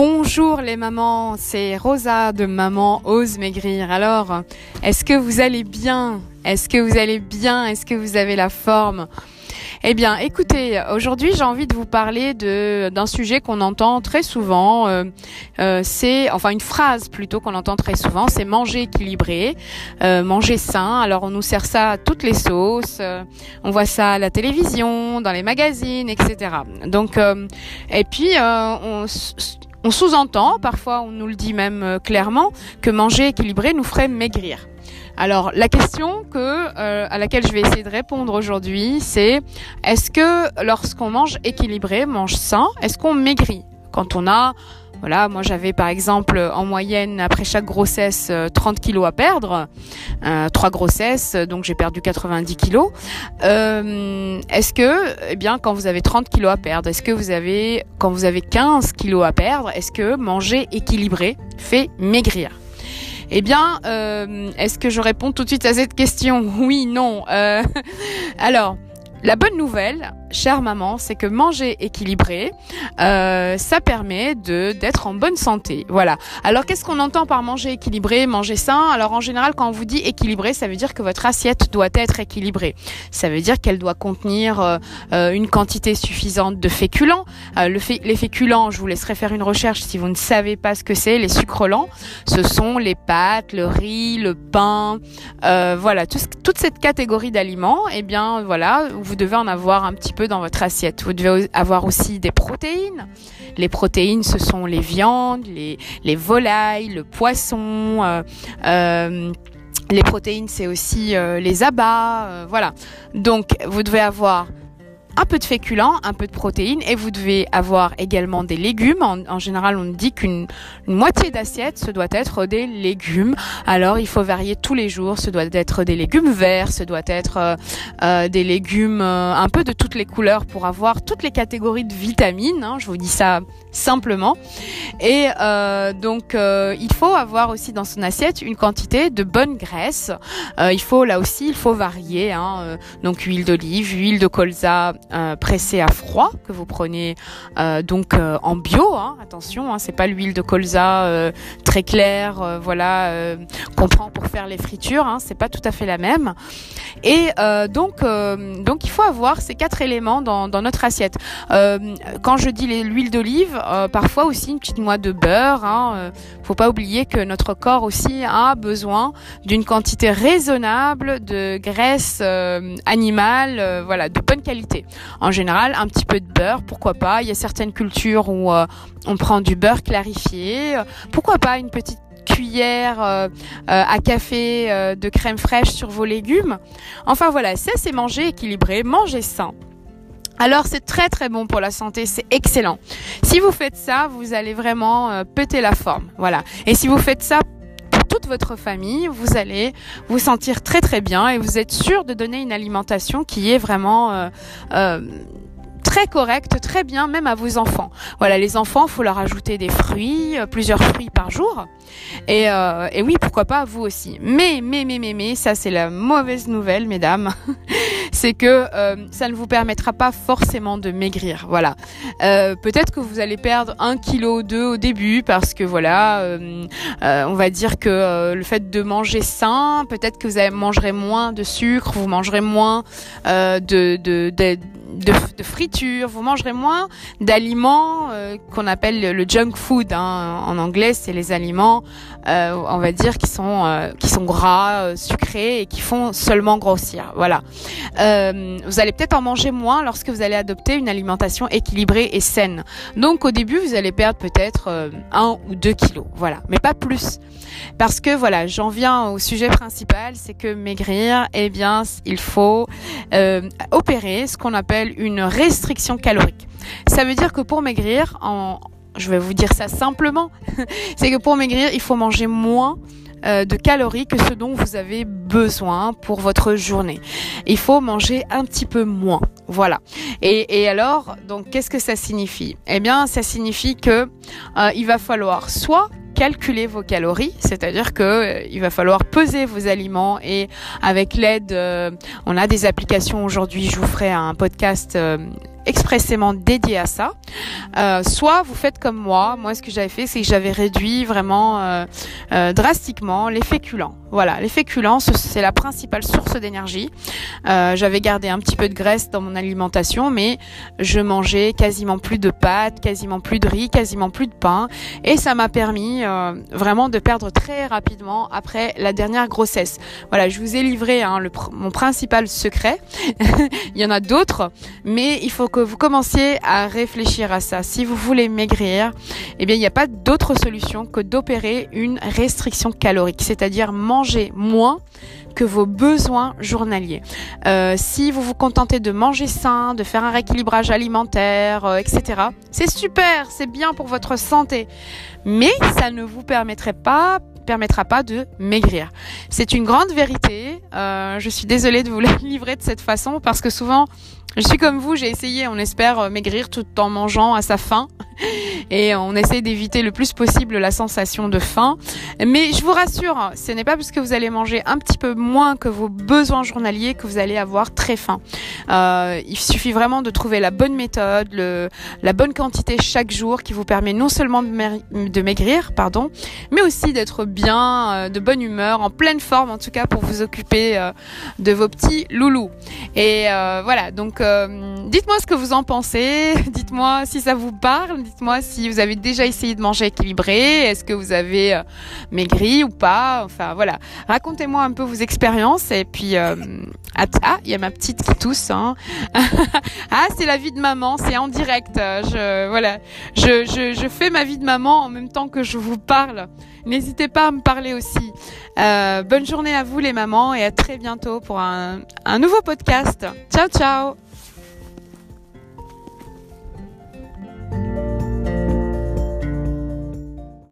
Bonjour les mamans, c'est Rosa de Maman Ose Maigrir. Alors, est-ce que vous allez bien? Est-ce que vous allez bien? Est-ce que vous avez la forme? Eh bien, écoutez, aujourd'hui j'ai envie de vous parler de d'un sujet qu'on entend très souvent. Euh, euh, c'est enfin une phrase plutôt qu'on entend très souvent, c'est manger équilibré, euh, manger sain. Alors on nous sert ça à toutes les sauces. on voit ça à la télévision, dans les magazines, etc. Donc et puis on on sous-entend, parfois on nous le dit même clairement, que manger équilibré nous ferait maigrir. Alors la question que euh, à laquelle je vais essayer de répondre aujourd'hui, c'est est-ce que lorsqu'on mange équilibré, mange sain, est-ce qu'on maigrit? Quand on a voilà, moi j'avais par exemple en moyenne après chaque grossesse 30 euh, kilos à perdre, euh, trois grossesses, donc j'ai perdu 90 kilos. Euh, est-ce que, eh bien, quand vous avez 30 kilos à perdre, est-ce que vous avez, quand vous avez 15 kilos à perdre, est-ce que manger équilibré fait maigrir? Eh bien, est-ce que je réponds tout de suite à cette question? Oui, non. Alors, la bonne nouvelle, chère maman, c'est que manger équilibré, euh, ça permet de d'être en bonne santé. Voilà. Alors qu'est-ce qu'on entend par manger équilibré, manger sain? Alors en général, quand on vous dit équilibré, ça veut dire que votre assiette doit être équilibrée. Ça veut dire qu'elle doit contenir euh, euh, une quantité suffisante de féculents. le les féculents, je vous laisserai faire une recherche si vous ne savez pas ce que c'est. Les sucres lents, ce sont les pâtes, le riz, le pain, voilà, toute cette catégorie d'aliments. Eh bien, voilà, vous devez en avoir un petit peu dans votre assiette. Vous devez avoir aussi des protéines. Les protéines, ce sont les viandes, les, les volailles, le poisson. Euh, euh, les protéines, c'est aussi euh, les abats. voilà. Donc, vous devez avoir un peu de féculents, un peu de protéines et vous devez avoir également des légumes. En, général, on dit qu'une moitié d'assiette, ce doit être des légumes. Alors, il faut varier tous les jours. Ce doit être des légumes verts, ce doit être euh, euh, des légumes euh, un peu de toutes les couleurs pour avoir toutes les catégories de vitamines. Hein. je vous dis ça simplement. Et donc, il faut avoir aussi dans son assiette une quantité de bonne graisse. il faut là aussi, il faut varier. Hein. donc, huile d'olive, huile de colza, euh, pressé à froid que vous prenez euh, donc euh, en bio. Hein, attention, hein, c'est pas l'huile de colza très claire, voilà, qu'on prend pour faire les fritures. Hein, c'est pas tout à fait la même. Et donc, donc il faut avoir ces quatre éléments dans, dans notre assiette. quand je dis l'huile d'olive, parfois aussi une petite noix de beurre. Hein, faut pas oublier que notre corps aussi a besoin d'une quantité raisonnable de graisse animale, voilà, de bonne qualité. En général, un petit peu de beurre, pourquoi pas. Il y a certaines cultures où euh, on prend du beurre clarifié. Pourquoi pas une petite cuillère euh, euh, à café de crème fraîche sur vos légumes. Enfin voilà, ça c'est manger équilibré, manger sain. Alors c'est très très bon pour la santé, c'est excellent. Si vous faites ça, vous allez vraiment péter la forme. Voilà. Et si vous faites ça votre famille, vous allez vous sentir très très bien et vous êtes sûr de donner une alimentation qui est vraiment euh, euh, très correcte, très bien, même à vos enfants. Voilà, les enfants, faut leur ajouter des fruits, euh, plusieurs fruits par jour. Et, et oui, pourquoi pas vous aussi. Mais, mais, mais, mais, mais, ça c'est la mauvaise nouvelle, mesdames. c'est que euh, ça ne vous permettra pas forcément de maigrir. Voilà. Euh, peut-être que vous allez perdre un kilo ou deux au début parce que voilà, euh, on va dire que le fait de manger sain, peut-être que vous mangerez moins de sucre, vous mangerez moins de, de, de de, friture, vous mangerez moins d'aliments euh, qu'on appelle le junk food. Hein. En anglais, c'est les aliments, euh, on va dire, qui sont euh, qui sont gras, sucrés et qui font seulement grossir. Voilà. vous allez peut-être en manger moins lorsque vous allez adopter une alimentation équilibrée et saine. Donc au début, vous allez perdre peut-être un ou deux kilos. Voilà, mais pas plus. Parce que voilà, j'en viens au sujet principal, c'est que maigrir, eh bien, il faut opérer ce qu'on appelle une restriction calorique. Ça veut dire que pour maigrir, je vais vous dire ça simplement, c'est que pour maigrir, il faut manger moins euh, de calories que ce dont vous avez besoin pour votre journée. Il faut manger un petit peu moins. Voilà. Et, et alors, donc, qu'est-ce que ça signifie? Eh bien, ça signifie que euh, il va falloir soit calculer vos calories, c'est-à-dire que euh, il va falloir peser vos aliments et avec l'aide, euh, on a des applications. Aujourd'hui, je vous ferai un podcast euh, expressément dédié à ça. Euh, soit vous faites comme moi. Moi, ce que j'avais fait, c'est que j'avais réduit vraiment euh, euh, drastiquement les féculents. Voilà, les féculents, c'est la principale source d'énergie. j'avais gardé un petit peu de graisse dans mon alimentation, mais je mangeais quasiment plus de pâtes, quasiment plus de riz, quasiment plus de pain, et ça m'a permis vraiment de perdre très rapidement après la dernière grossesse. Voilà, je vous ai livré hein, le, mon principal secret. il y en a d'autres, mais il faut vous commenciez à réfléchir à ça. Si vous voulez maigrir, eh bien, il n'y a pas d'autre solution que d'opérer une restriction calorique, c'est-à-dire manger moins que vos besoins journaliers. Euh, si vous vous contentez de manger sain, de faire un rééquilibrage alimentaire, euh, etc., c'est super, c'est bien pour votre santé, mais ça ne vous permettrait pas permettra pas de maigrir. C'est une grande vérité. Euh, je suis désolée de vous la livrer de cette façon parce que souvent, je suis comme vous, j'ai essayé, on espère maigrir tout en mangeant à sa faim et on essaie d'éviter le plus possible la sensation de faim. Mais je vous rassure, ce n'est pas parce que vous allez manger un petit peu moins que vos besoins journaliers que vous allez avoir très faim. Euh, il suffit vraiment de trouver la bonne méthode, le, la bonne quantité chaque jour qui vous permet non seulement de, maigrir, pardon, mais aussi d'être bien, euh, de bonne humeur, en pleine forme en tout cas pour vous occuper euh, de vos petits loulous. Et voilà, donc dites-moi ce que vous en pensez, dites-moi si ça vous parle, dites-moi si vous avez déjà essayé de manger équilibré, est-ce que vous avez euh, maigri ou pas, enfin voilà. Racontez-moi un peu vos expériences et puis euh, ah, il y a ma petite qui tousse. Hein. ah, c'est la vie de maman, c'est en direct. Je voilà, je, fais ma vie de maman en même temps que je vous parle. N'hésitez pas à me parler aussi. Euh, bonne journée à vous les mamans et à très bientôt pour un nouveau podcast. Ciao ciao